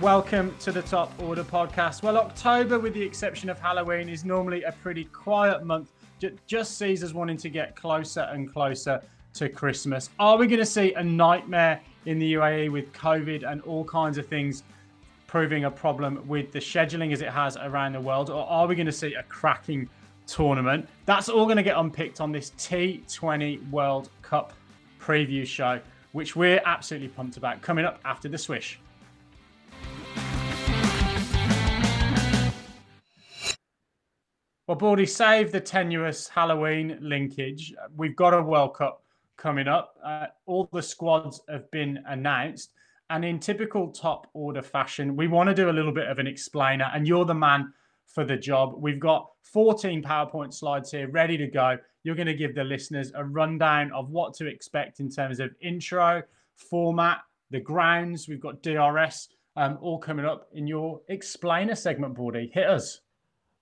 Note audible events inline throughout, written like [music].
welcome to the Top Order podcast. Well, October, with the exception of Halloween, is normally a pretty quiet month. Just sees us wanting to get closer and closer to Christmas. Are we going to see a nightmare in the UAE with COVID and all kinds of things proving a problem with the scheduling as it has around the world? Or are we going to see a cracking tournament? That's all going to get unpicked on this T20 World Cup preview show, which we're absolutely pumped about coming up after the swish. Well, Baldy, save the tenuous Halloween linkage. We've got a World Cup coming up. Uh, all the squads have been announced. And in typical top order fashion, we want to do a little bit of an explainer, and you're the man for the job. We've got 14 PowerPoint slides here ready to go. You're going to give the listeners a rundown of what to expect in terms of intro, format, the grounds. We've got DRS um, all coming up in your explainer segment, Baldy. Hit us.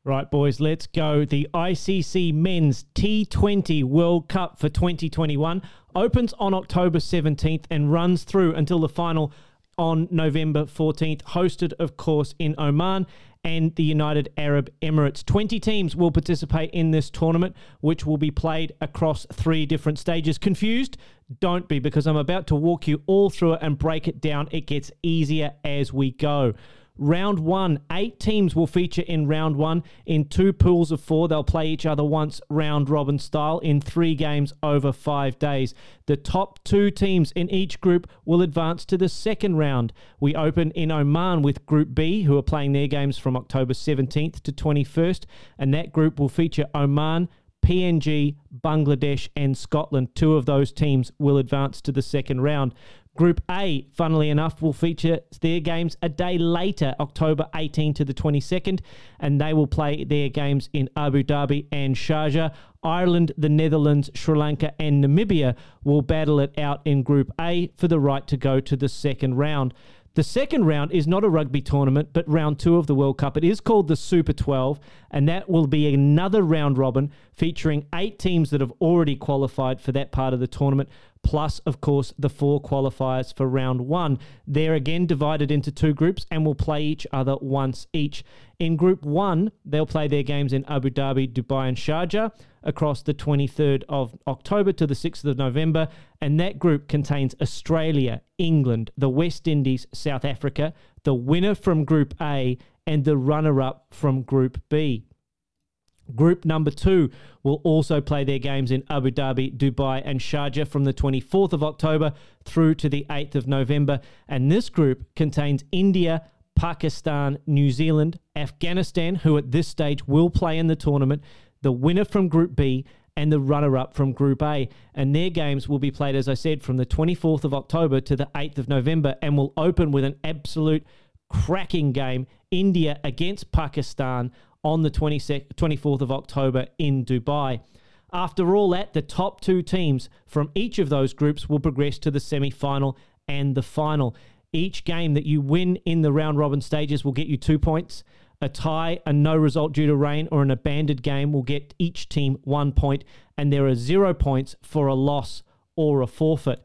Right, boys, let's go. The ICC Men's T20 World Cup for 2021 opens on October 17th and runs through until the final on November 14th, hosted, of course, in Oman and the United Arab Emirates. 20 teams will participate in this tournament, which will be played across three different stages. Confused? Don't be, because I'm about to walk you all through it and break it down. It gets easier as we go. Round one, eight teams will feature in round one in two pools of four. They'll play each other once round robin style in three games over five days. The top two teams in each group will advance to the second round. We open in Oman with Group B, who are playing their games from October 17th to 21st, and that group will feature Oman, PNG, Bangladesh, and Scotland. Two of those teams will advance to the second round. Group A, funnily enough, will feature their games a day later, October 18 to the 22nd, and they will play their games in Abu Dhabi and Sharjah. Ireland, the Netherlands, Sri Lanka, and Namibia will battle it out in Group A for the right to go to the second round. The second round is not a rugby tournament, but round two of the World Cup. It is called the Super 12, and that will be another round robin featuring eight teams that have already qualified for that part of the tournament plus, of course, the four qualifiers for round one. They're again divided into two groups and will play each other once each. In group one, they'll play their games in Abu Dhabi, Dubai, and Sharjah across the 23rd of October to the 6th of November. And that group contains Australia, England, the West Indies, South Africa, the winner from Group A, and the runner up from Group B. Group number two will also play their games in Abu Dhabi, Dubai, and Sharjah from the 24th of October through to the 8th of November. And this group contains India, Pakistan, New Zealand, Afghanistan, who at this stage will play in the tournament, the winner from Group B, and the runner up from Group A. And their games will be played, as I said, from the 24th of October to the 8th of November and will open with an absolute cracking game India against Pakistan on the 24th of October in Dubai. After all that, the top two teams from each of those groups will progress to the semi final and the final. Each game that you win in the round robin stages will get you two points. A tie, a no result due to rain, or an abandoned game will get each team one point, and there are zero points for a loss or a forfeit.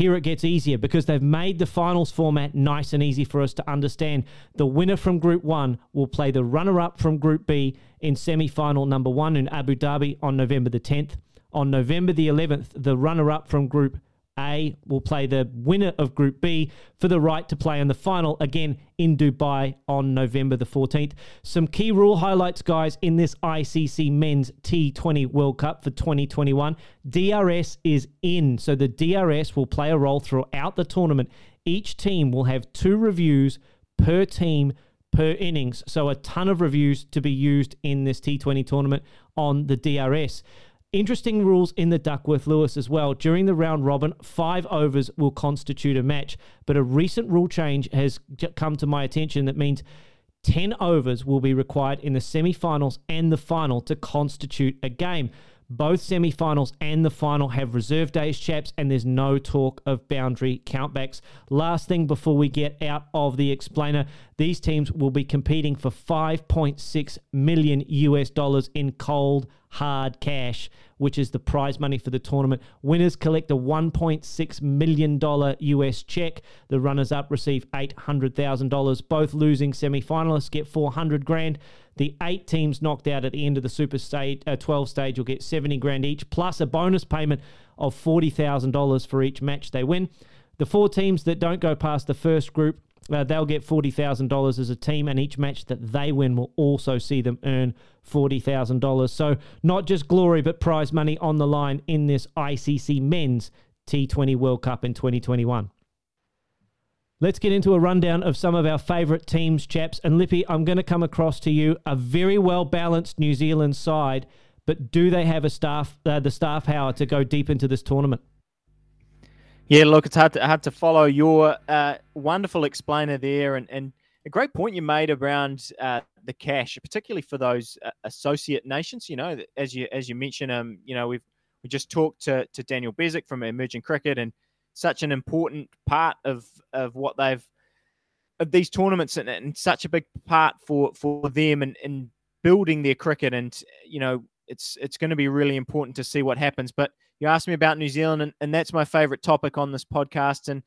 Here it gets easier because they've made the finals format nice and easy for us to understand. The winner from Group 1 will play the runner up from Group B in semi final number 1 in Abu Dhabi on November the 10th. On November the 11th, the runner up from Group a will play the winner of Group B for the right to play in the final again in Dubai on November the 14th. Some key rule highlights, guys, in this ICC Men's T20 World Cup for 2021. DRS is in, so the DRS will play a role throughout the tournament. Each team will have two reviews per team per innings, so a ton of reviews to be used in this T20 tournament on the DRS. Interesting rules in the Duckworth Lewis as well. During the round robin, five overs will constitute a match, but a recent rule change has come to my attention that means 10 overs will be required in the semi finals and the final to constitute a game. Both semi finals and the final have reserve days, chaps, and there's no talk of boundary countbacks. Last thing before we get out of the explainer these teams will be competing for 5.6 million US dollars in cold, hard cash which is the prize money for the tournament. Winners collect a $1.6 million US check. The runners up receive $800,000. Both losing semi finalists get 400 grand. The eight teams knocked out at the end of the Super stage, uh, 12 stage will get 70 grand each, plus a bonus payment of $40,000 for each match they win. The four teams that don't go past the first group uh, they'll get $40,000 as a team, and each match that they win will also see them earn $40,000. So, not just glory, but prize money on the line in this ICC Men's T20 World Cup in 2021. Let's get into a rundown of some of our favourite teams, chaps. And Lippy, I'm going to come across to you a very well balanced New Zealand side, but do they have a staff, uh, the staff power to go deep into this tournament? Yeah, look, it's hard to, hard to follow your uh, wonderful explainer there, and, and a great point you made around uh, the cash, particularly for those uh, associate nations. You know, as you as you mentioned, um, you know, we've we just talked to, to Daniel Bezic from Emerging Cricket, and such an important part of of what they've of these tournaments, and, and such a big part for for them and, and building their cricket, and you know, it's it's going to be really important to see what happens, but you asked me about New Zealand, and, and that's my favorite topic on this podcast. And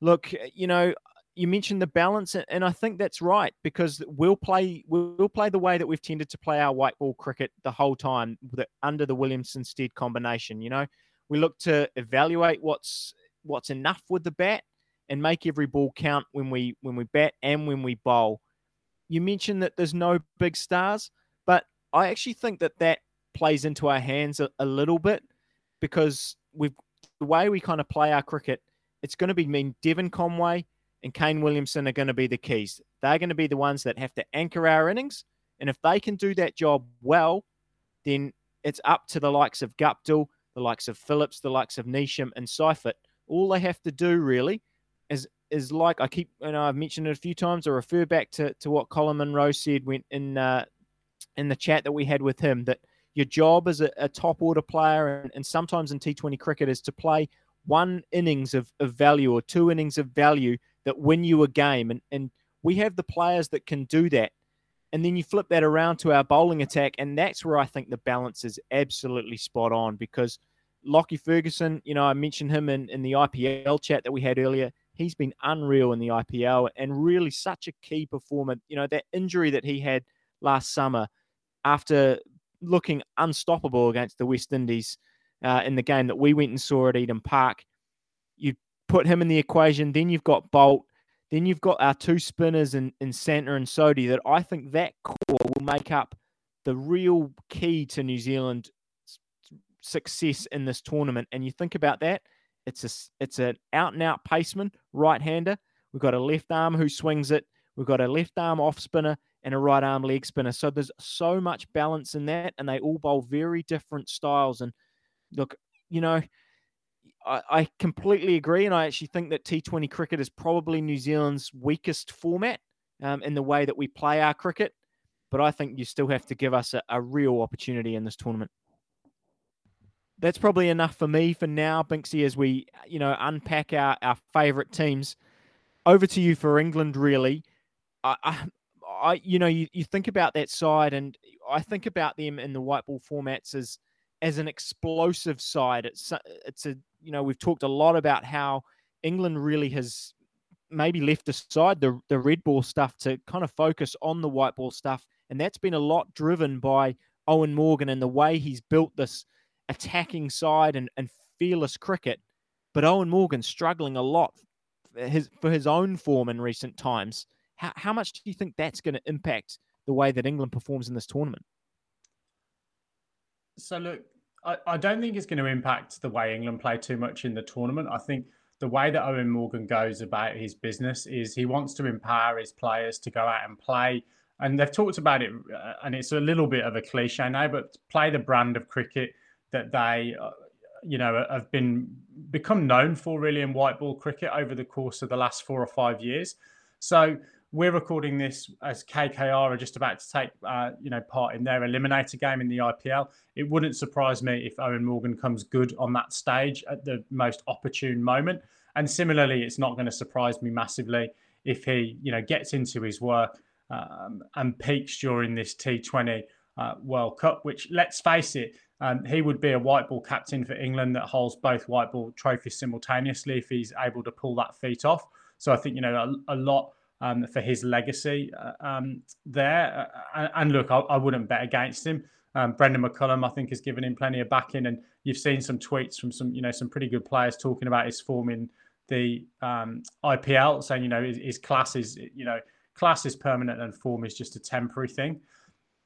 look, you know, you mentioned the balance, and I think that's right because we'll play we'll play the way that we've tended to play our white ball cricket the whole time under the Williamson Stead combination. You know, we look to evaluate what's what's enough with the bat and make every ball count when we when we bat and when we bowl. You mentioned that there's no big stars, but I actually think that that plays into our hands a, a little bit because we've the way we kind of play our cricket, it's going to be mean Devon Conway and Kane Williamson are going to be the keys. They're going to be the ones that have to anchor our innings. And if they can do that job well, then it's up to the likes of Guptill, the likes of Phillips, the likes of Neesham and Seifert. All they have to do really is is like I keep and I've mentioned it a few times. I refer back to, to what Colin Munro said when in uh, in the chat that we had with him that your job as a, a top order player and, and, sometimes in T20 cricket is to play one innings of, of value or two innings of value that win you a game. And, and we have the players that can do that. And then you flip that around to our bowling attack. And that's where I think the balance is absolutely spot on because Lockie Ferguson, you know, I mentioned him in, in the IPL chat that we had earlier. He's been unreal in the IPL and really such a key performer. You know, that injury that he had last summer after looking unstoppable against the West Indies uh, in the game that we went and saw at Eden Park. You put him in the equation, then you've got Boult, then you've got our two spinners in, in Santner and Sodhi that I think that core will make up the real key to New Zealand's success in this tournament. And you think about that, it's a it's an out and out paceman, right hander. We've got a left arm who swings it. We've got a left arm off spinner, and a right arm leg spinner. So there's so much balance in that, and they all bowl very different styles. And look, you know, I, I completely agree, and I actually think that T20 cricket is probably New Zealand's weakest format um, in the way that we play our cricket. But I think you still have to give us a, a real opportunity in this tournament that's probably enough for me for now, Binksy, as we, you know, unpack our, our favourite teams. Over to you for England, really. I, I, I, you know, you, you think about that side, and I think about them in the white ball formats as as an explosive side. It's it's a you know we've talked a lot about how England really has maybe left aside the the red ball stuff to kind of focus on the white ball stuff, and that's been a lot driven by Eoin Morgan and the way he's built this attacking side and, and fearless cricket. But Eoin Morgan struggling a lot for his, for his own form in recent times. How, how much do you think that's going to impact the way that England performs in this tournament? So, look, I, I don't think it's going to impact the way England play too much in the tournament. I think the way that Eoin Morgan goes about his business is he wants to empower his players to go out and play. And they've talked about it, uh, and it's a little bit of a cliche now, but play the brand of cricket that they, uh, you know, have been become known for really in white ball cricket over the course of the last four or five years. So we're recording this as KKR are just about to take, uh, you know, part in their eliminator game in the IPL. It wouldn't surprise me if Eoin Morgan comes good on that stage at the most opportune moment. And similarly, it's not going to surprise me massively if he, you know, gets into his work um, and peaks during this T20 uh, World Cup. Which, let's face it, Um, he would be a white ball captain for England that holds both white ball trophies simultaneously if he's able to pull that feat off. So I think you know a, a lot um, for his legacy uh, um, there. Uh, and, look, I, I, wouldn't bet against him. Um, Brendon McCullum, I think, has given him plenty of backing, and you've seen some tweets from some you know some pretty good players talking about his form in the um, IPL, saying you know his, his class is you know class is permanent and form is just a temporary thing.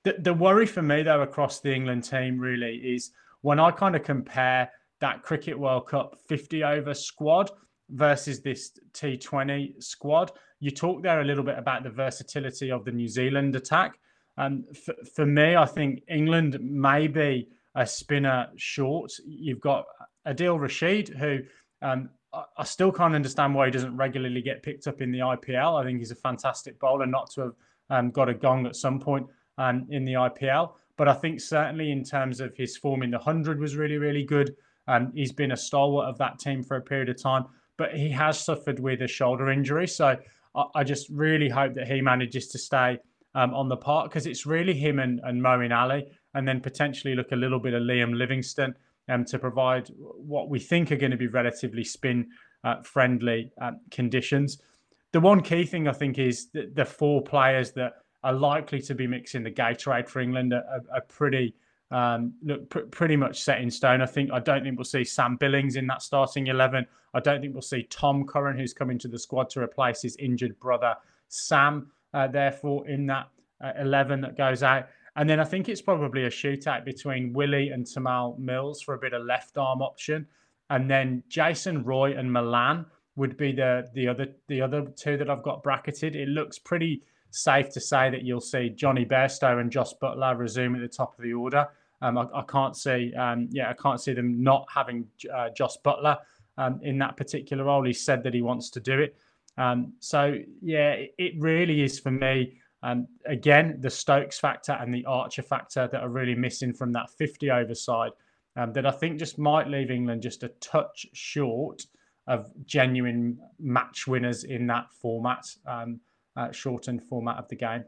The, the worry for me, though, across the England team really is when I kind of compare that Cricket World Cup 50 over squad versus this T20 squad. You talked there a little bit about the versatility of the New Zealand attack. Um, for, for me, I think England may be a spinner short. You've got Adil Rashid, who um, I still can't understand why he doesn't regularly get picked up in the IPL. I think he's a fantastic bowler, not to have um, got a gong at some point um, in the IPL. But I think certainly in terms of his form in the 100 was really, really good. Um, he's been a stalwart of that team for a period of time, but he has suffered with a shoulder injury. So I, I just really hope that he manages to stay um, on the park because it's really him and, and Moeen Ali, and then potentially look a little bit of Liam Livingstone um, to provide what we think are going to be relatively spin uh, friendly uh, conditions. The one key thing I think is that the four players that are likely to be mixing the Gatorade for England are, are pretty um, look pr- pretty much set in stone. I think I don't think we'll see Sam Billings in that starting eleven. I don't think we'll see Tom Curran, who's coming to the squad to replace his injured brother Sam, uh, therefore in that uh, eleven that goes out. And then I think it's probably a shootout between Willey and Tymal Mills for a bit of left arm option, and then Jason Roy and Malan would be the the other the other two that I've got bracketed. It looks pretty safe to say that you'll see Jonny Bairstow and Jos Buttler resume at the top of the order. Um, I, I, can't see, um, yeah, I can't see them not having uh, Jos Buttler um, in that particular role. He said that he wants to do it. Um, so yeah, it, it, really is for me. Um, again, the Stokes factor and the Archer factor that are really missing from that 50 over side um, that I think just might leave England just a touch short of genuine match winners in that format, uh, shortened format of the game.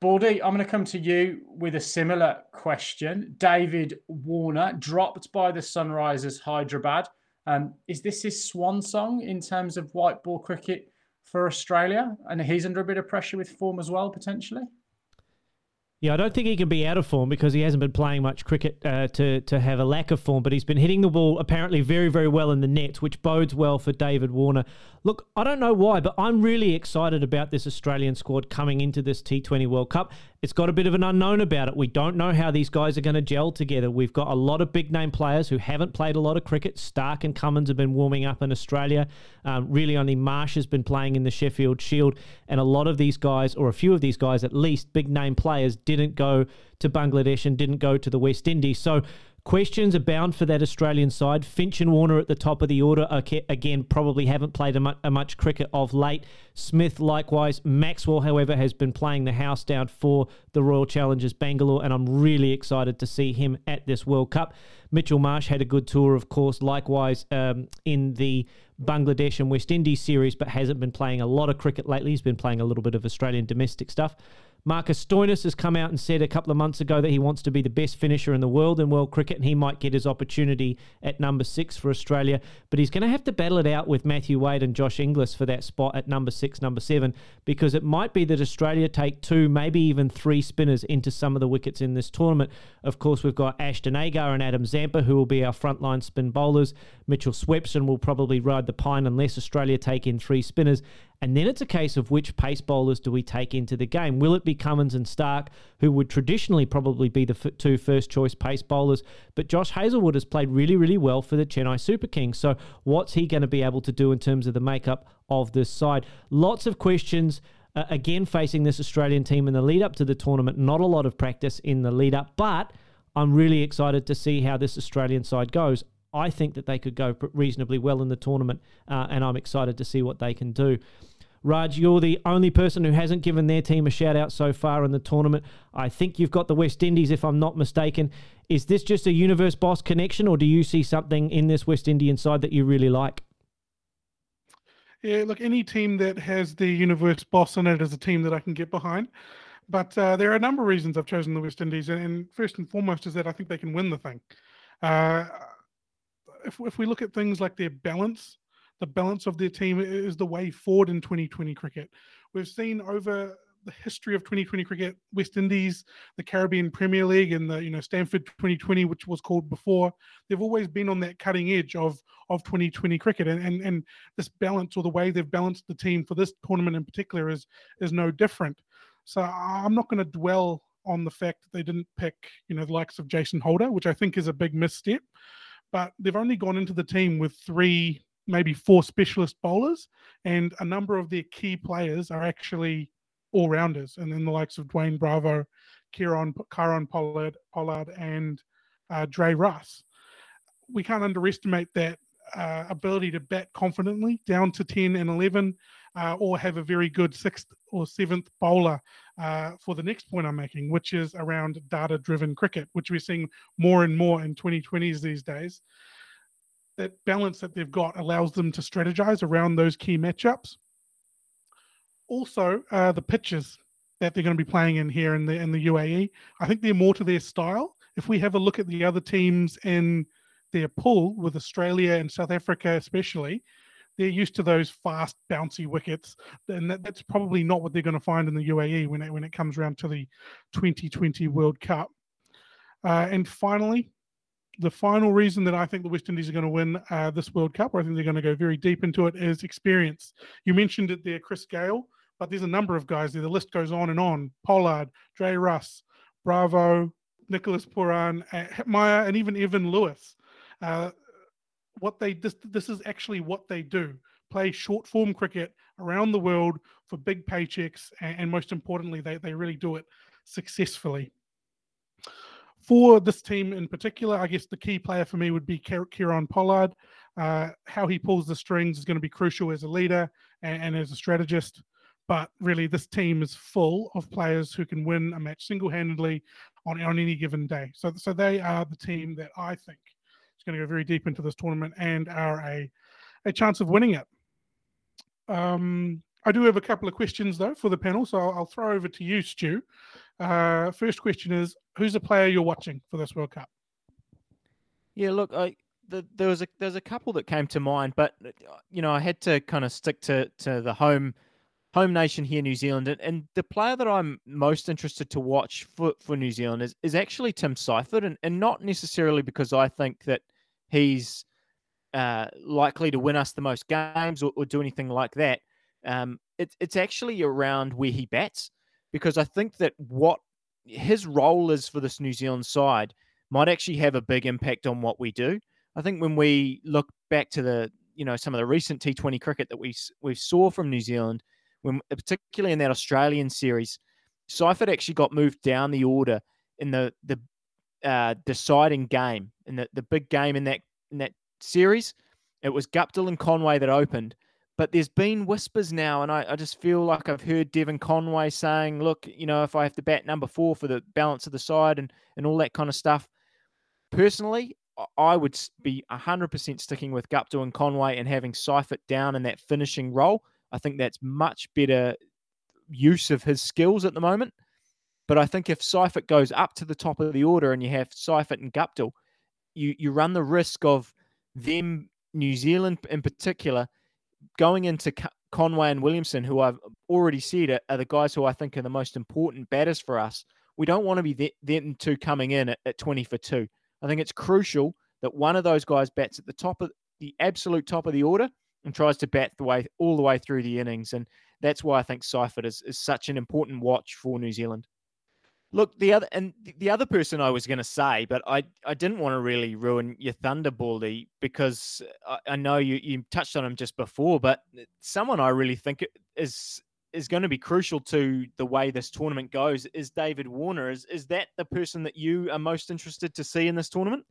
Baldy, I'm going to come to you with a similar question. David Warner dropped by the Sunrisers Hyderabad. Um, is this his swan song in terms of white ball cricket for Australia? And he's under a bit of pressure with form as well, potentially? Yeah, I don't think he can be out of form because he hasn't been playing much cricket uh, to to have a lack of form. But he's been hitting the ball apparently very very well in the nets, which bodes well for David Warner. Look, I don't know why, but I'm really excited about this Australian squad coming into this T20 World Cup. It's got a bit of an unknown about it. We don't know how these guys are going to gel together. We've got a lot of big name players who haven't played a lot of cricket. Starc and Cummins have been warming up in Australia. Um, really, only Marsh has been playing in the Sheffield Shield. And a lot of these guys, or a few of these guys at least, big name players, didn't go to Bangladesh and didn't go to the West Indies. So Questions abound for that Australian side. Finch and Warner at the top of the order. Again, probably haven't played a much, a much, cricket of late. Smith, likewise. Maxwell, however, has been playing the house down for the Royal Challengers Bangalore, and I'm really excited to see him at this World Cup. Mitchell Marsh had a good tour, of course, likewise um, in the Bangladesh and West Indies series, but hasn't been playing a lot of cricket lately. He's been playing a little bit of Australian domestic stuff. Marcus Stoinis has come out and said a couple of months ago that he wants to be the best finisher in the world in world cricket, and he might get his opportunity at number six for Australia. But he's going to have to battle it out with Matthew Wade and Josh Inglis for that spot at number six, number seven, because it might be that Australia take two, maybe even three spinners into some of the wickets in this tournament. Of course, we've got Ashton Agar and Adam Zampa, who will be our frontline spin bowlers. Mitchell Swepson will probably ride the pine unless Australia take in three spinners. And then it's a case of which pace bowlers do we take into the game? Will it be Cummins and Starc, who would traditionally probably be the f- two first choice pace bowlers? But Josh Hazlewood has played really, really well for the Chennai Super Kings. So what's he going to be able to do in terms of the makeup of this side? Lots of questions. Uh, again, facing this Australian team in the lead up to the tournament, not a lot of practice in the lead up, but I'm really excited to see how this Australian side goes. I think that they could go reasonably well in the tournament, uh, and I'm excited to see what they can do. Raj, you're the only person who hasn't given their team a shout out so far in the tournament. I think you've got the West Indies, if I'm not mistaken. Is this just a universe boss connection, or do you see something in this West Indian side that you really like? Yeah, look, any team that has the universe boss in it is a team that I can get behind. But uh, there are a number of reasons I've chosen the West Indies, and first and foremost is that I think they can win the thing. Uh, if, if we look at things like their balance, the balance of their team is the way forward in 2020 cricket. We've seen over the history of 2020 cricket, West Indies, the Caribbean Premier League, and the you know Stanford 2020, which was called before, they've always been on that cutting edge of of 2020 cricket, and and, and this balance or the way they've balanced the team for this tournament in particular is is no different. So I'm not going to dwell on the fact that they didn't pick you know the likes of Jason Holder, which I think is a big misstep. But they've only gone into the team with three maybe four specialist bowlers, and a number of their key players are actually all rounders, and then the likes of Dwayne Bravo, Kieron, Kieron Pollard, Pollard, and uh, Dre Russ. We can't underestimate that uh, ability to bat confidently down to 10 and 11, uh, or have a very good sixth or seventh bowler uh, for the next point I'm making, which is around data driven cricket, which we're seeing more and more in 2020s these days. That balance that they've got allows them to strategize around those key matchups also uh, the pitches that they're going to be playing in here in the in the UAE. I think they're more to their style. If we have a look at the other teams in their pool, with Australia and South Africa especially, they're used to those fast, bouncy wickets, and that, that's probably not what they're going to find in the UAE when it when it comes around to the 2020 World Cup. Uh, and finally, the final reason that I think the West Indies are going to win uh, this World Cup, or I think they're going to go very deep into it, is experience. You mentioned it there, Chris Gayle but there's a number of guys there. The list goes on and on. Pollard, Dre Russ, Bravo, Nicholas Pooran, uh, and even Evan Lewis. Uh, what they this this is actually what they do: play short form cricket around the world for big paychecks, and, and most importantly, they they really do it successfully. For this team in particular, I guess the key player for me would be Kieron Pollard. Uh, how he pulls the strings is going to be crucial as a leader and, and as a strategist. But really, this team is full of players who can win a match single-handedly on, on any given day. So, so they are the team that I think going to go very deep into this tournament and are a, a chance of winning it. Um, I do have a couple of questions though for the panel, so I'll, I'll throw over to you, Stu. Uh, first question is: Who's the player you're watching for this World Cup? Yeah, look, I the, there was a there's a couple that came to mind, but you know I had to kind of stick to to the home home nation here, New Zealand. And, and the player that I'm most interested to watch for, for New Zealand is, is actually Tim Seifert, and, and not necessarily because I think that he's uh, likely to win us the most games or, or do anything like that. Um, it, it's actually around where he bats, because I think that what his role is for this New Zealand side might actually have a big impact on what we do. I think when we look back to the you know some of the recent T20 cricket that we we saw from New Zealand, when particularly in that Australian series, Seifert actually got moved down the order in the the uh, deciding game in the, the big game in that in that series. It was Guptill and Conway that opened, but there's been whispers now, and I, I just feel like I've heard Devon Conway saying, "Look, you know, if I have to bat number four for the balance of the side and and all that kind of stuff." Personally, I would be 100% sticking with Guptill and Conway and having Seifert down in that finishing role. I think that's much better use of his skills at the moment. But I think if Seifert goes up to the top of the order and you have Seifert and Guptill, you, you run the risk of them, New Zealand in particular, going into Conway and Williamson, who I've already said are, are, the guys who I think are the most important batters for us. We don't want to be them two coming in at, at 20 for two. I think it's crucial that one of those guys bats at the top of the absolute top of the order and tries to bat the way all the way through the innings. And that's why I think Seifert is, is such an important watch for New Zealand. Look, the other and the other person I was going to say, but I, I didn't want to really ruin your Thunderbaldy because I, I know you, you touched on him just before, but someone I really think is is going to be crucial to the way this tournament goes is David Warner. Is is that the person that you are most interested to see in this tournament?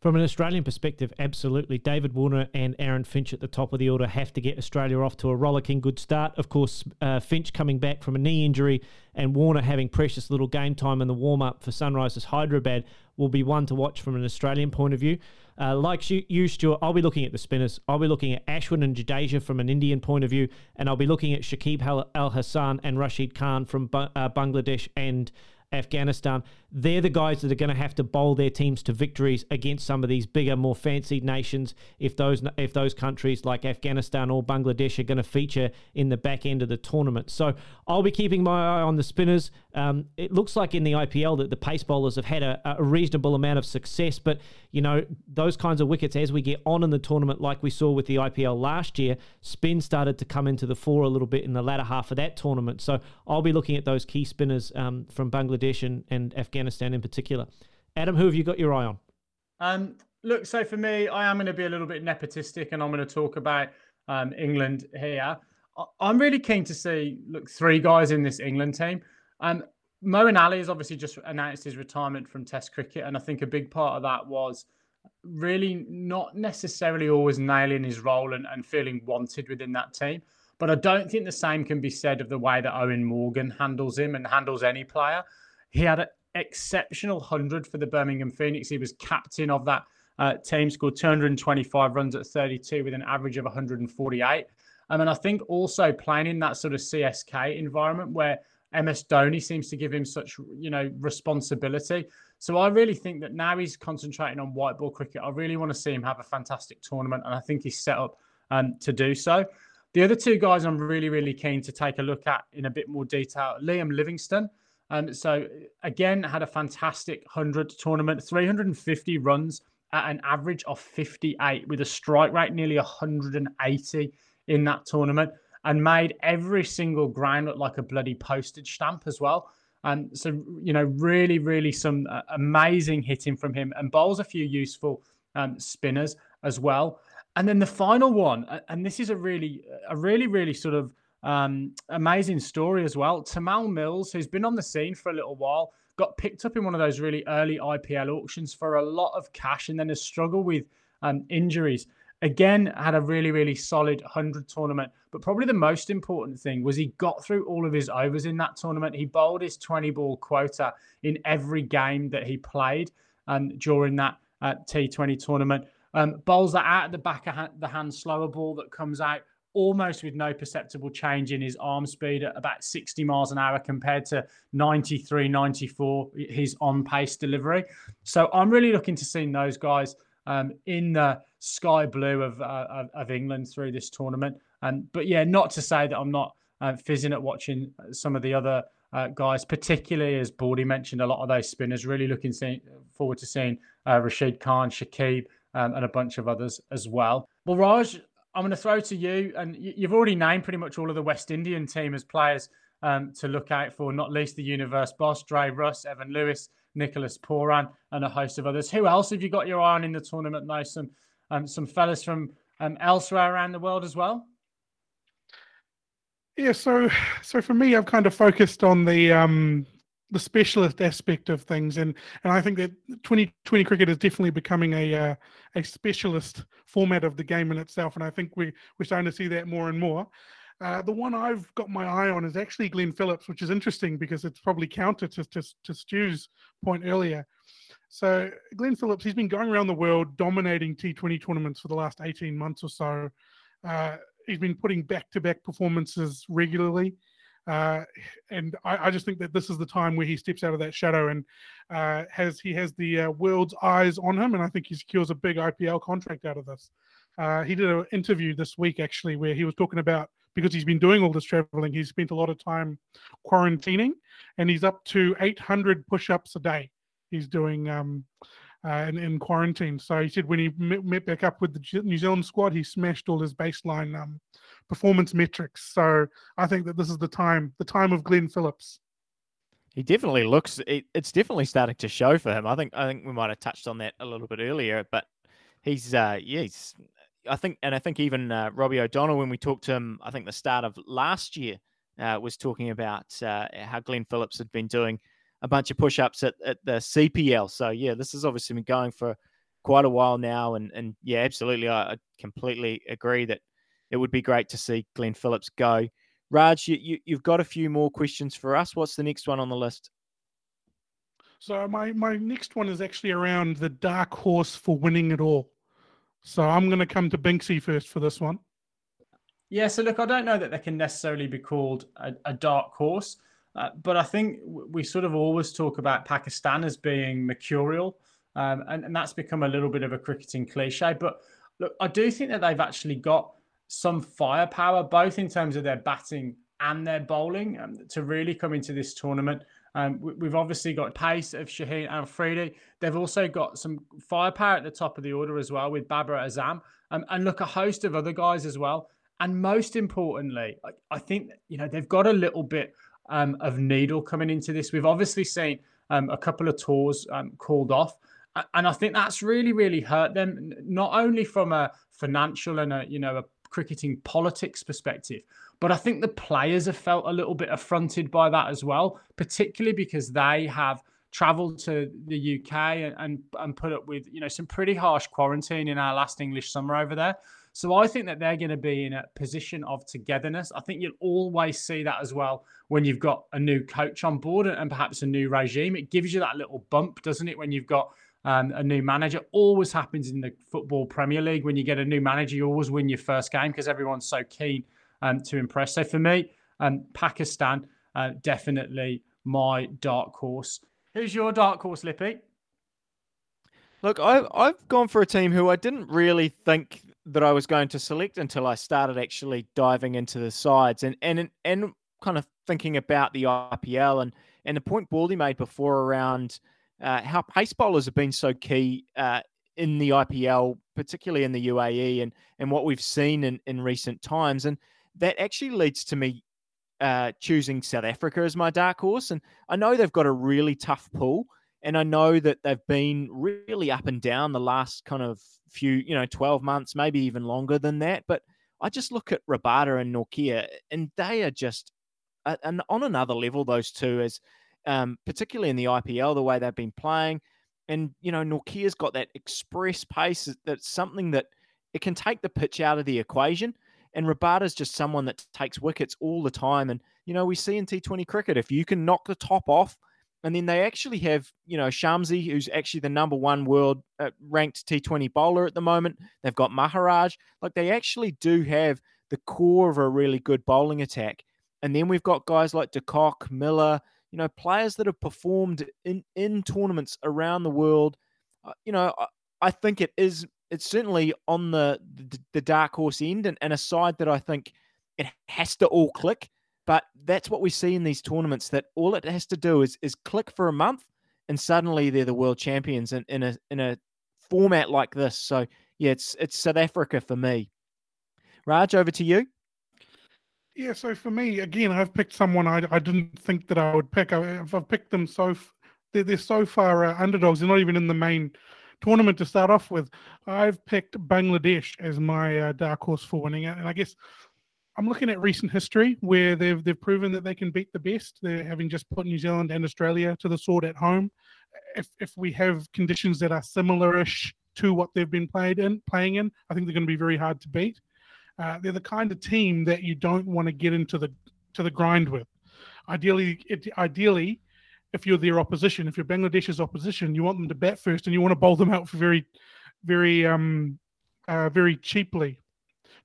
From an Australian perspective, absolutely. David Warner and Aaron Finch at the top of the order have to get Australia off to a rollicking good start. Of course, uh, Finch coming back from a knee injury and Warner having precious little game time in the warm up for Sunrisers Hyderabad will be one to watch from an Australian point of view. Uh, like you, Stuart, I'll be looking at the spinners. I'll be looking at Ashwin and Jadeja from an Indian point of view, and I'll be looking at Shakib Al Hasan and Rashid Khan from uh, Bangladesh and Afghanistan. They're the guys that are going to have to bowl their teams to victories against some of these bigger, more fancied nations. If those if those countries like Afghanistan or Bangladesh are going to feature in the back end of the tournament, so I'll be keeping my eye on the spinners. Um, it looks like in the IPL that the pace bowlers have had a, a reasonable amount of success, but you know those kinds of wickets as we get on in the tournament, like we saw with the IPL last year, spin started to come into the fore a little bit in the latter half of that tournament. So I'll be looking at those key spinners um, from Bangladesh and, and Afghanistan in particular. Adam, who have you got your eye on? Um, look, so for me, I am going to be a little bit nepotistic, and I'm going to talk about um, England here. I'm really keen to see look three guys in this England team. Um, Moeen Ali has obviously just announced his retirement from Test cricket, and I think a big part of that was really not necessarily always nailing his role and, and feeling wanted within that team. But I don't think the same can be said of the way that Eoin Morgan handles him and handles any player. He had an exceptional 100 for the Birmingham Phoenix. He was captain of that uh, team, scored 225 runs at 32 with an average of 148. Um, and I think also playing in that sort of CSK environment where MS Dhoni seems to give him such, you know, responsibility. So I really think that now he's concentrating on white ball cricket. I really want to see him have a fantastic tournament, and I think he's set up um, to do so. The other two guys I'm really, really keen to take a look at in a bit more detail. Liam Livingstone. Um, so again, had a fantastic 100 tournament, 350 runs at an average of 58 with a strike rate nearly 180 in that tournament and made every single ground look like a bloody postage stamp as well. And so, you know, really, really some uh, amazing hitting from him and bowls a few useful um, spinners as well. And then the final one, and this is a really, a really, really sort of um, amazing story as well. Tymal Mills, who's been on the scene for a little while, got picked up in one of those really early IPL auctions for a lot of cash and then has struggled with um, injuries. Again, had a really, really solid 100 tournament. But probably the most important thing was he got through all of his overs in that tournament. He bowled his 20 ball quota in every game that he played um, during that uh, T20 tournament. Um, bowls that out at the back of ha- the hand, slower ball that comes out almost with no perceptible change in his arm speed at about 60 miles an hour compared to 93, 94, his on pace delivery. So I'm really looking to see those guys um, in the sky blue of, uh, of, England through this tournament. Um, but yeah, not to say that I'm not uh, fizzing at watching some of the other uh, guys, particularly as Baldy mentioned, a lot of those spinners. Really looking see, forward to seeing uh, Rashid Khan, Shakib, um, and a bunch of others as well. Well, Raj, I'm going to throw to you, and you've already named pretty much all of the West Indian team as players um, to look out for, not least the Universe boss, Dre Russ, Evan Lewis, Nicholas Pooran, and a host of others. Who else have you got your eye on in the tournament now? Some um, some fellas from um, elsewhere around the world as well. Yeah, so so for me, I've kind of focused on the um, the specialist aspect of things, and and I think that 2020 cricket is definitely becoming a uh, a specialist format of the game in itself, and I think we we're starting to see that more and more. Uh, the one I've got my eye on is actually Glenn Phillips, which is interesting because it's probably counter to, to, to Stu's point earlier. So Glenn Phillips, he's been going around the world dominating T20 tournaments for the last 18 months or so. Uh, he's been putting back-to-back performances regularly. Uh, and I, I, just think that this is the time where he steps out of that shadow and uh, has he has the uh, world's eyes on him, and I think he secures a big IPL contract out of this. Uh, he did an interview this week actually where he was talking about because he's been doing all this traveling, he's spent a lot of time quarantining, and he's up to 800 push-ups a day. He's doing um, uh, in, in, quarantine. So he said when he met, met, back up with the New Zealand squad, he smashed all his baseline um, performance metrics. So I think that this is the time, the time of Glenn Phillips. He definitely looks. It, it's definitely starting to show for him. I think. I think we might have touched on that a little bit earlier, but he's. Uh, yeah, he's. I think, and I think even uh, Robbie O'Donnell, when we talked to him, I think the start of last year, uh, was talking about uh, how Glenn Phillips had been doing a bunch of push-ups at, at the CPL. So yeah, this has obviously been going for quite a while now, and and yeah, absolutely, I, I completely agree that it would be great to see Glenn Phillips go. Raj, you, you, you've got a few more questions for us. What's the next one on the list? So my my next one is actually around the dark horse for winning it all. So I'm going to come to Binksy first for this one. Yeah, so look, I don't know that they can necessarily be called a, a dark horse, uh, but I think we sort of always talk about Pakistan as being mercurial, um, and, and that's become a little bit of a cricketing cliche. But look, I do think that they've actually got some firepower, both in terms of their batting and their bowling, um, to really come into this tournament. Um, we, have obviously got pace of Shaheen Afridi. They've also got some firepower at the top of the order as well with Babar Azam, um, and look a host of other guys as well. And most importantly, I, I think you know they've got a little bit um, of needle coming into this. We've obviously seen um, a couple of tours um, called off, and I think that's really really hurt them, not only from a financial and a you know a cricketing politics perspective, but I think the players have felt a little bit affronted by that as well, particularly because they have traveled to the UK and, and, and put up with you know some pretty harsh quarantine in our last English summer over there. So I think that they're going to be in a position of togetherness. I think you'll always see that as well when you've got a new coach on board and perhaps a new regime. It gives you that little bump, doesn't it, when you've got um, a new manager. Always happens in the football Premier League when you get a new manager, you always win your first game because everyone's so keen um, to impress. So for me, um, Pakistan uh, definitely my dark horse. Who's your dark horse, Lippy? Look, I've I've gone for a team who I didn't really think that I was going to select until I started actually diving into the sides and and and kind of thinking about the IPL and and the point Baldy made before around uh, how pace bowlers have been so key uh, in the IPL, particularly in the UAE, and and what we've seen in in recent times, and that actually leads to me uh, choosing South Africa as my dark horse. And I know they've got a really tough pull, and I know that they've been really up and down the last kind of few, you know, 12 months, maybe even longer than that. But I just look at Rabada and Nortje, and they are just and on another level. Those two, as um, particularly in the IPL, the way they've been playing, and you know, Nortje's got that express pace. That's something that it can take the pitch out of the equation. And Rabada's just someone that takes wickets all the time. And, you know, we see in T20 cricket, if you can knock the top off, and then they actually have, you know, Shamsi, who's actually the number one world uh, ranked T20 bowler at the moment. They've got Maharaj. Like they actually do have the core of a really good bowling attack. And then we've got guys like De Kock, Miller, you know, players that have performed in, in tournaments around the world. Uh, you know, I, I think it is it's certainly on the, the, the dark horse end and, and a side that I think it has to all click. But that's what we see in these tournaments that all it has to do is is click for a month and suddenly they're the world champions in, in a in a format like this. So yeah, it's it's South Africa for me. Raj, over to you. Yeah, so for me, again, I've picked someone I, I didn't think that I would pick. I, I've picked them so they're, they're so far uh, underdogs. They're not even in the main tournament to start off with, I've picked Bangladesh as my uh, dark horse for winning it. And I guess I'm looking at recent history where they've they've proven that they can beat the best. They're having just put New Zealand and Australia to the sword at home. If if we have conditions that are similar-ish to what they've been played in playing in, I think they're going to be very hard to beat. Uh, they're the kind of team that you don't want to get into the to the grind with. Ideally, it, ideally, if you're their opposition, if you're Bangladesh's opposition, you want them to bat first and you want to bowl them out for very, very, um, uh, very cheaply.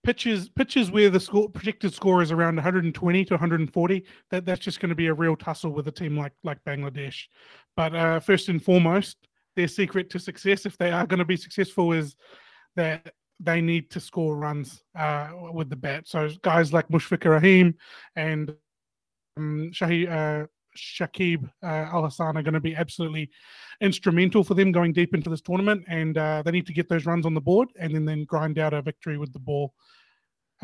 Pitches, pitches where the score, projected score is around 120 to 140. That that's just going to be a real tussle with a team like like Bangladesh. But uh, first and foremost, their secret to success, if they are going to be successful, is that they need to score runs uh, with the bat. So guys like Mushfiqur Rahim and um, Shahi, uh, Shakib uh, Al Hasan are going to be absolutely instrumental for them going deep into this tournament, and uh, they need to get those runs on the board and then then grind out a victory with the ball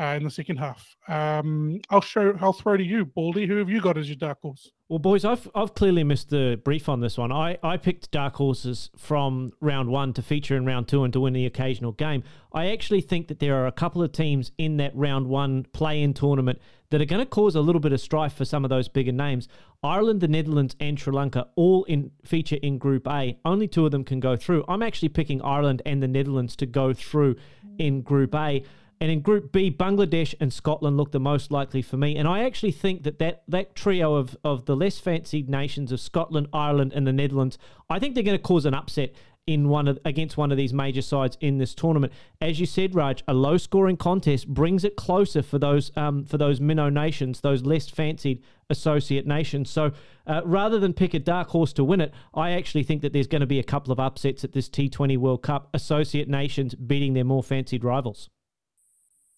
uh, in the second half. Um, I'll show. I'll throw to you, Baldy. Who have you got as your dark horse? Well, boys, I've I've clearly missed the brief on this one. I, I picked dark horses from round one to feature in round two and to win the occasional game. I actually think that there are a couple of teams in that round one play-in tournament that are going to cause a little bit of strife for some of those bigger names. Ireland, the Netherlands, and Sri Lanka all in feature in Group A. Only two of them can go through. I'm actually picking Ireland and the Netherlands to go through in Group A. And in Group B, Bangladesh and Scotland look the most likely for me. And I actually think that that, that trio of, of the less fancied nations of Scotland, Ireland, and the Netherlands, I think they're going to cause an upset in one of against one of these major sides in this tournament. As you said, Raj, a low scoring contest brings it closer for those um, for those minnow nations, those less fancied associate nations. So uh, rather than pick a dark horse to win it, I actually think that there's going to be a couple of upsets at this T20 World Cup. Associate nations beating their more fancied rivals.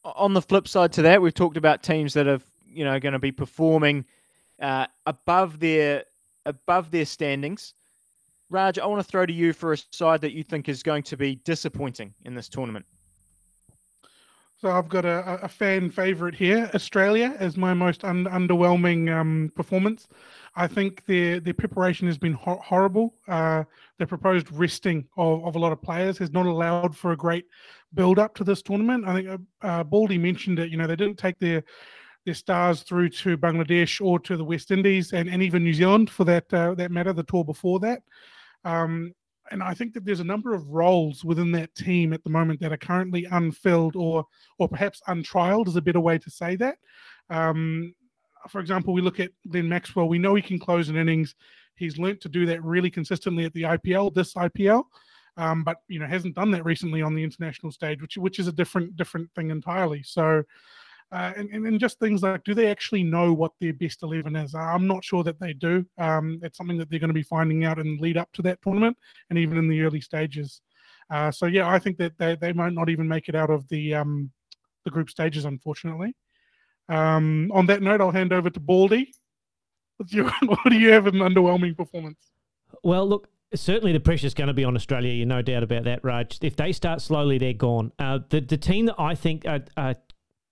On the flip side to that, we've talked about teams that are you know going to be performing uh, above their above their standings. Raj, I want to throw to you for a side that you think is going to be disappointing in this tournament. So I've got a, a fan favorite here, Australia, as my most un- underwhelming um, performance. I think their their preparation has been ho- horrible. Uh, the proposed resting of, of a lot of players has not allowed for a great build up to this tournament. I think uh, uh, Baldy mentioned it. You know, they didn't take their their stars through to Bangladesh or to the West Indies and, and even New Zealand for that uh, that matter. The tour before that. Um, and I think that there's a number of roles within that team at the moment that are currently unfilled or or perhaps untrialed is a better way to say that. Um, for example, we look at Glenn Maxwell. We know he can close an innings. He's learnt to do that really consistently at the IPL, this IPL, um, but you know hasn't done that recently on the international stage, which which is a different different thing entirely. So uh, and, and just things like do they actually know what their best 11 is i'm not sure that they do um, it's something that they're going to be finding out in lead up to that tournament and even in the early stages uh, so yeah i think that they, they might not even make it out of the um, the group stages unfortunately um, on that note i'll hand over to baldy [laughs] what do you have an underwhelming performance well look Certainly, the pressure is going to be on Australia. You no doubt about that, Raj. If they start slowly, they're gone. Uh, the the team that I think are, are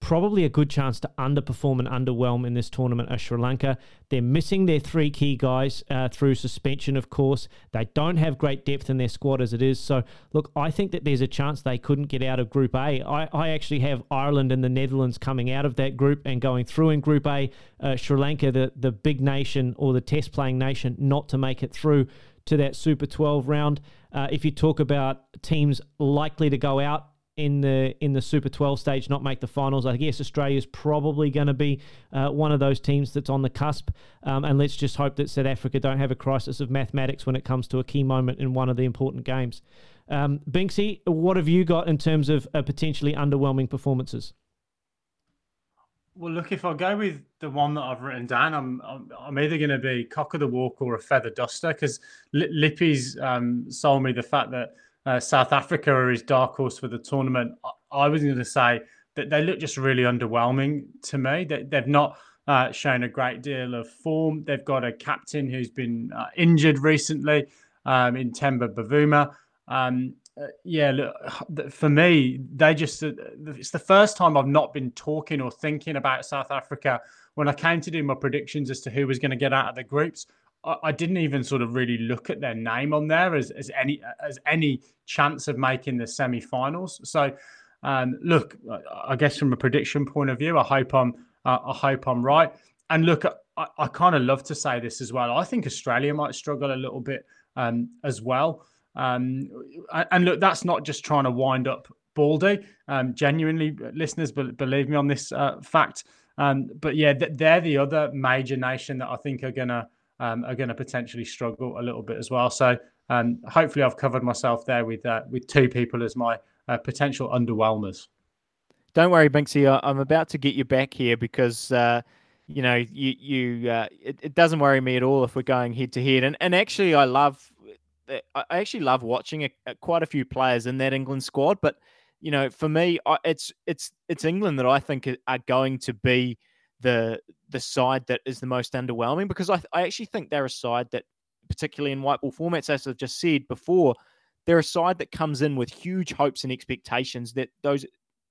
probably a good chance to underperform and underwhelm in this tournament are Sri Lanka. They're missing their three key guys uh, through suspension, of course. They don't have great depth in their squad as it is. So, look, I think that there's a chance they couldn't get out of Group A. I, I actually have Ireland and the Netherlands coming out of that group and going through in Group A. Uh, Sri Lanka, the, the big nation or the test playing nation, not to make it through to that Super 12 round. Uh, if you talk about teams likely to go out, in the in the Super 12 stage not make the finals. I guess Australia's probably going to be uh, one of those teams that's on the cusp. Um, and let's just hope that South Africa don't have a crisis of mathematics when it comes to a key moment in one of the important games. Um, Binksy, what have you got in terms of uh, potentially underwhelming performances? Well, look, if I go with the one that I've written down, I'm I'm, I'm either going to be cock of the walk or a feather duster because Lippy's um, sold me the fact that uh, South Africa are his dark horse for the tournament. I, I was going to say that they look just really underwhelming to me. They, they've not uh, shown a great deal of form. They've got a captain who's been uh, injured recently um, in Temba Bavuma. Um, uh, yeah, look, for me, they just, uh, it's the first time I've not been talking or thinking about South Africa. When I came to do my predictions as to who was going to get out of the groups, I didn't even sort of really look at their name on there as, as any as any chance of making the semi-finals. So, um, look, I guess from a prediction point of view, I hope I'm uh, I hope I'm right. And look, I, I kind of love to say this as well. I think Australia might struggle a little bit um, as well. Um, and look, that's not just trying to wind up Baldy. Um, genuinely, listeners, believe me on this uh, fact. Um, but yeah, they're the other major nation that I think are going to um, are going to potentially struggle a little bit as well. So um, hopefully, I've covered myself there with uh, with two people as my uh, potential underwhelmers. Don't worry, Binksy. I'm about to get you back here because uh, you know you you uh, it, it, doesn't worry me at all if we're going head to head. And and actually, I love I actually love watching a, a, quite a few players in that England squad. But you know, for me, I, it's it's it's England that I think are going to be the the side that is the most underwhelming because I, I actually think they're a side that, particularly in white ball formats, as I've just said before, they're a side that comes in with huge hopes and expectations that those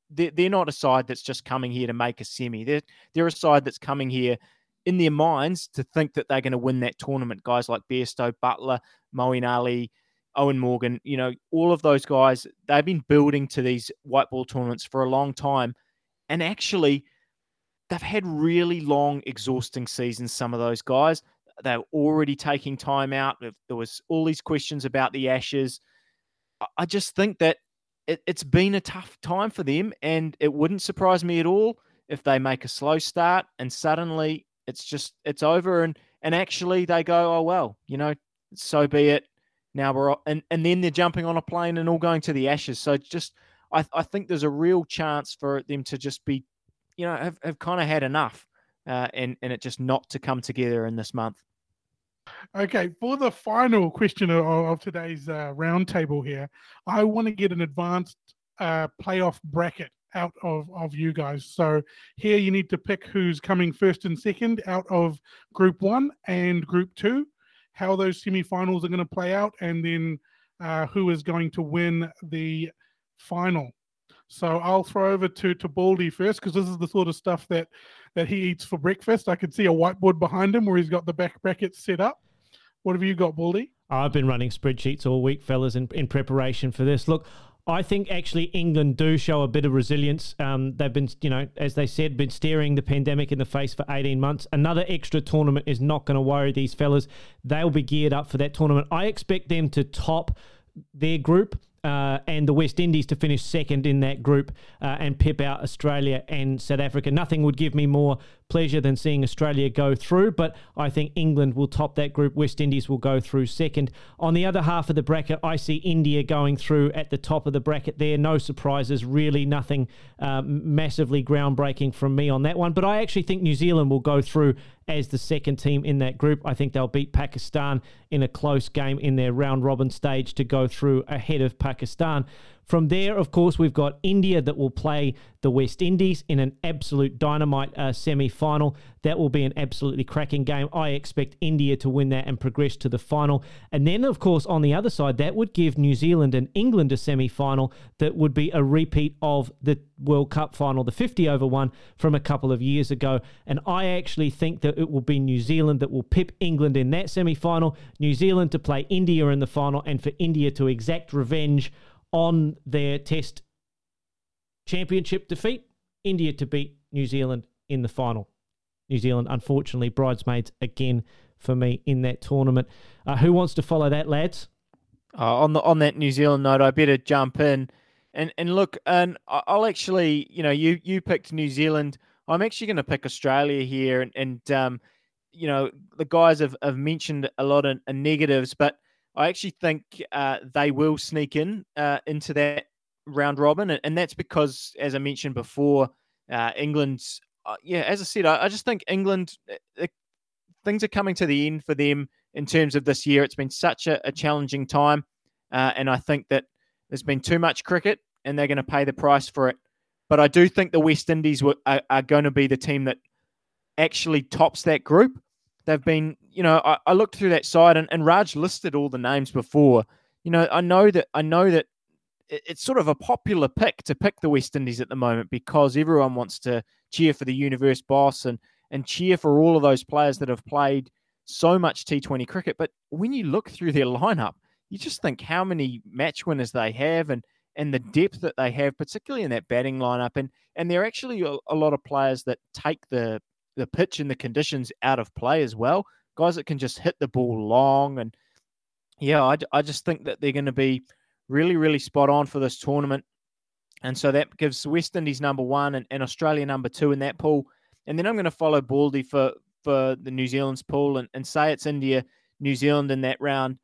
they're, they're not a side that's just coming here to make a semi. They're they're a side that's coming here in their minds to think that they're going to win that tournament. Guys like Bairstow, Buttler, Moeen Ali, Eoin Morgan, you know, all of those guys, they've been building to these white ball tournaments for a long time. And actually, they've had really long, exhausting seasons. Some of those guys, they're already taking time out. There was all these questions about the Ashes. I just think that it, it's been a tough time for them, and it wouldn't surprise me at all if they make a slow start and suddenly it's just it's over and and actually they go, oh well, you know, so be it. Now we're and and then they're jumping on a plane and all going to the Ashes. So just I I think there's a real chance for them to just be, you know, have, have kind of had enough, uh, and and it just not to come together in this month. Okay, for the final question of, of today's uh, roundtable here, I want to get an advanced uh, playoff bracket out of, of you guys. So here you need to pick who's coming first and second out of Group One and Group Two, how those semi-finals are going to play out, and then uh, who is going to win the final. So I'll throw over to to Baldy first because this is the sort of stuff that that he eats for breakfast. I can see a whiteboard behind him where he's got the back brackets set up. What have you got, Baldy? I've been running spreadsheets all week, fellas, in, in preparation for this. Look, I think actually England do show a bit of resilience. Um, they've been, you know, as they said, been staring the pandemic in the face for 18 months. Another extra tournament is not going to worry these fellas. They'll be geared up for that tournament. I expect them to top their group uh, and the West Indies to finish second in that group uh, and pip out Australia and South Africa. Nothing would give me more pleasure than seeing Australia go through, but I think England will top that group. West Indies will go through second. On the other half of the bracket, I see India going through at the top of the bracket there. No surprises, really nothing um, massively groundbreaking from me on that one. But I actually think New Zealand will go through as the second team in that group. I think they'll beat Pakistan in a close game in their round robin stage to go through ahead of Pakistan. From there, of course, we've got India that will play the West Indies in an absolute dynamite uh, semi final. That will be an absolutely cracking game. I expect India to win that and progress to the final. And then, of course, on the other side, that would give New Zealand and England a semi final that would be a repeat of the World Cup final, the 50 over one from a couple of years ago. And I actually think that it will be New Zealand that will pip England in that semi final, New Zealand to play India in the final, and for India to exact revenge on their test championship defeat, India to beat New Zealand in the final. New Zealand, unfortunately, bridesmaids again for me in that tournament. Uh, who wants to follow that, lads? Uh, on the on that New Zealand note, I better jump in and and look. And I'll actually, you know, you you picked New Zealand. I'm actually going to pick Australia here, and, and um, you know, the guys have, have mentioned a lot of, of negatives, but I actually think uh, they will sneak in uh, into that round robin, and, that's because, as I mentioned before, uh, England's uh, yeah. As I said, I, I just think England uh, things are coming to the end for them in terms of this year. It's been such a, a challenging time, uh, and I think that there's been too much cricket, and they're going to pay the price for it. But I do think the West Indies were, are, are going to be the team that actually tops that group. They've been, you know, I, I looked through that side and, and Raj listed all the names before. You know, I know that I know that it's sort of a popular pick to pick the West Indies at the moment because everyone wants to cheer for the universe boss and and cheer for all of those players that have played so much T20 cricket. But when you look through their lineup, you just think how many match winners they have and and the depth that they have, particularly in that batting lineup. And and they're actually a, a lot of players that take the the pitch and the conditions out of play as well. Guys that can just hit the ball long. And yeah, I, I just think that they're going to be really, really spot on for this tournament. And so that gives West Indies number one and, and Australia number two in that pool. And then I'm going to follow Baldy for, for the New Zealand's pool and, and say it's India, New Zealand in that round.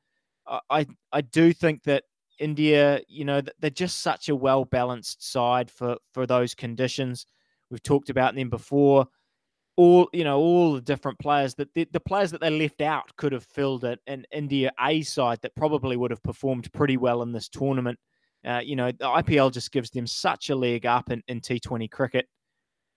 I, I do think that India, you know, they're just such a well balanced side for, for those conditions. We've talked about them before all you know all the different players that the, the players that they left out could have filled it an India A side that probably would have performed pretty well in this tournament. Uh, you know the IPL just gives them such a leg up in, in T20 cricket,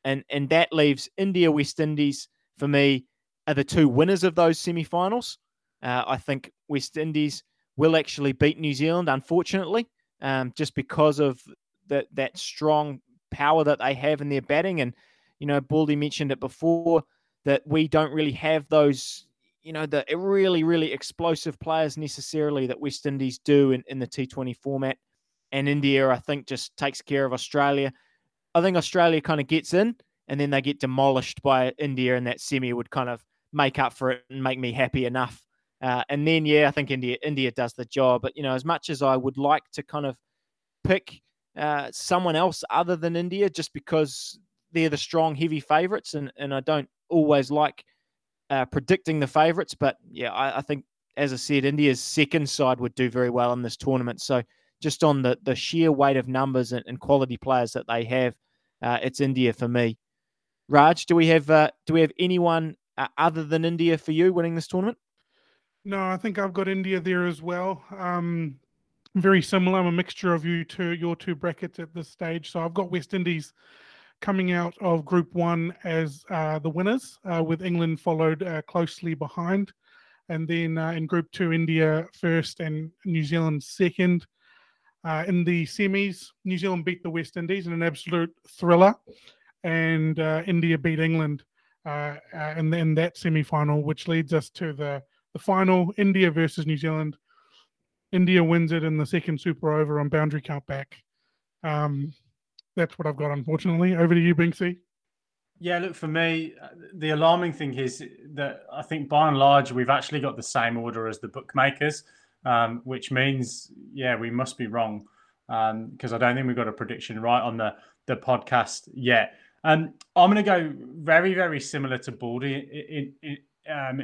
and and that leaves India West Indies for me are the two winners of those semi-finals. Uh, I think West Indies will actually beat New Zealand, unfortunately, um, just because of that that strong power that they have in their batting and you know, Baldy mentioned it before that we don't really have those, you know, the really, really explosive players necessarily that West Indies do in, in the T20 format. And India, I think, just takes care of Australia. I think Australia kind of gets in and then they get demolished by India, and that semi would kind of make up for it and make me happy enough. Uh, and then, yeah, I think India India does the job. But you know, as much as I would like to kind of pick uh, someone else other than India just because they're the strong, heavy favourites, and and I don't always like uh, predicting the favourites, but yeah, I, I, think as I said, India's second side would do very well in this tournament. So just on the the sheer weight of numbers and, and quality players that they have, uh, it's India for me. Raj, do we have uh, do we have anyone uh, other than India for you winning this tournament? No, I think I've got India there as well. Um, very similar. I'm a mixture of you two, your two brackets at this stage. So I've got West Indies coming out of Group One as uh, the winners, uh, with England followed uh, closely behind, and then uh, in Group Two, India first and New Zealand second. Uh, in the semis, New Zealand beat the West Indies in an absolute thriller, and uh, India beat England in, in that semi final, which leads us to the the final India versus New Zealand. India wins it in the second super over on boundary count back. Um, that's what I've got, unfortunately. Over to you, Binksy. Yeah, look, for me, uh, the alarming thing is that I think by and large, we've actually got the same order as the bookmakers, um, which means, yeah, we must be wrong because um, I don't think we've got a prediction right on the, the podcast yet. Um, I'm going to go very, very similar to Baldy um,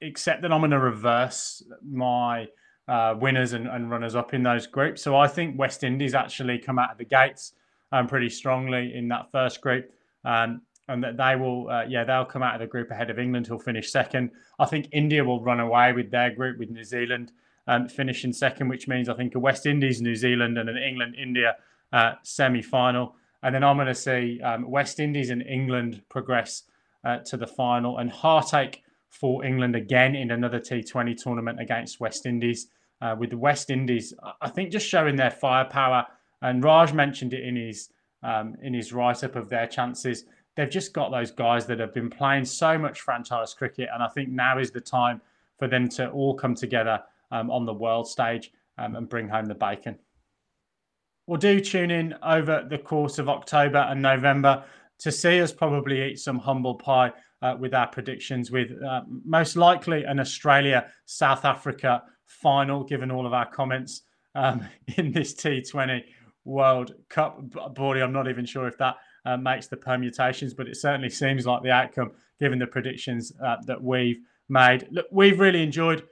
except that I'm going to reverse my uh, winners and, and, runners up in those groups. So I think West Indies actually come out of the gates um, pretty strongly in that first group. Um, and that they will, uh, yeah, they'll come out of the group ahead of England, who'll finish second. I think India will run away with their group with New Zealand um, finishing second, which means I think a West Indies, New Zealand, and an England India uh, semi final. And then I'm going to see um, West Indies and England progress uh, to the final. And heartache for England again in another T20 tournament against West Indies. Uh, with the West Indies, I think just showing their firepower. And Raj mentioned it in his um, in his write up of their chances. They've just got those guys that have been playing so much franchise cricket, and I think now is the time for them to all come together um, on the world stage um, and bring home the bacon. Well, do tune in over the course of October and November to see us probably eat some humble pie uh, with our predictions, with uh, most likely an Australia South Africa final, given all of our comments um, [laughs] in this T20 World Cup. Baldy, I'm not even sure if that uh, makes the permutations, but it certainly seems like the outcome, given the predictions uh, that we've made. Look, we've really enjoyed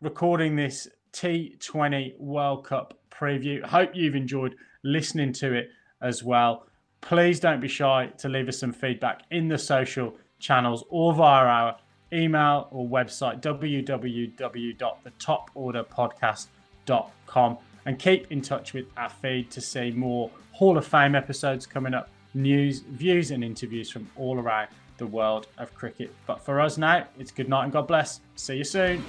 recording this T20 World Cup preview. Hope you've enjoyed listening to it as well. Please don't be shy to leave us some feedback in the social channels or via our email or website www.thetoporderpodcast.com and keep in touch with our feed to see more Hall of Fame episodes coming up, news, views, and interviews from all around the world of cricket. But for us now, it's good night and God bless. See you soon.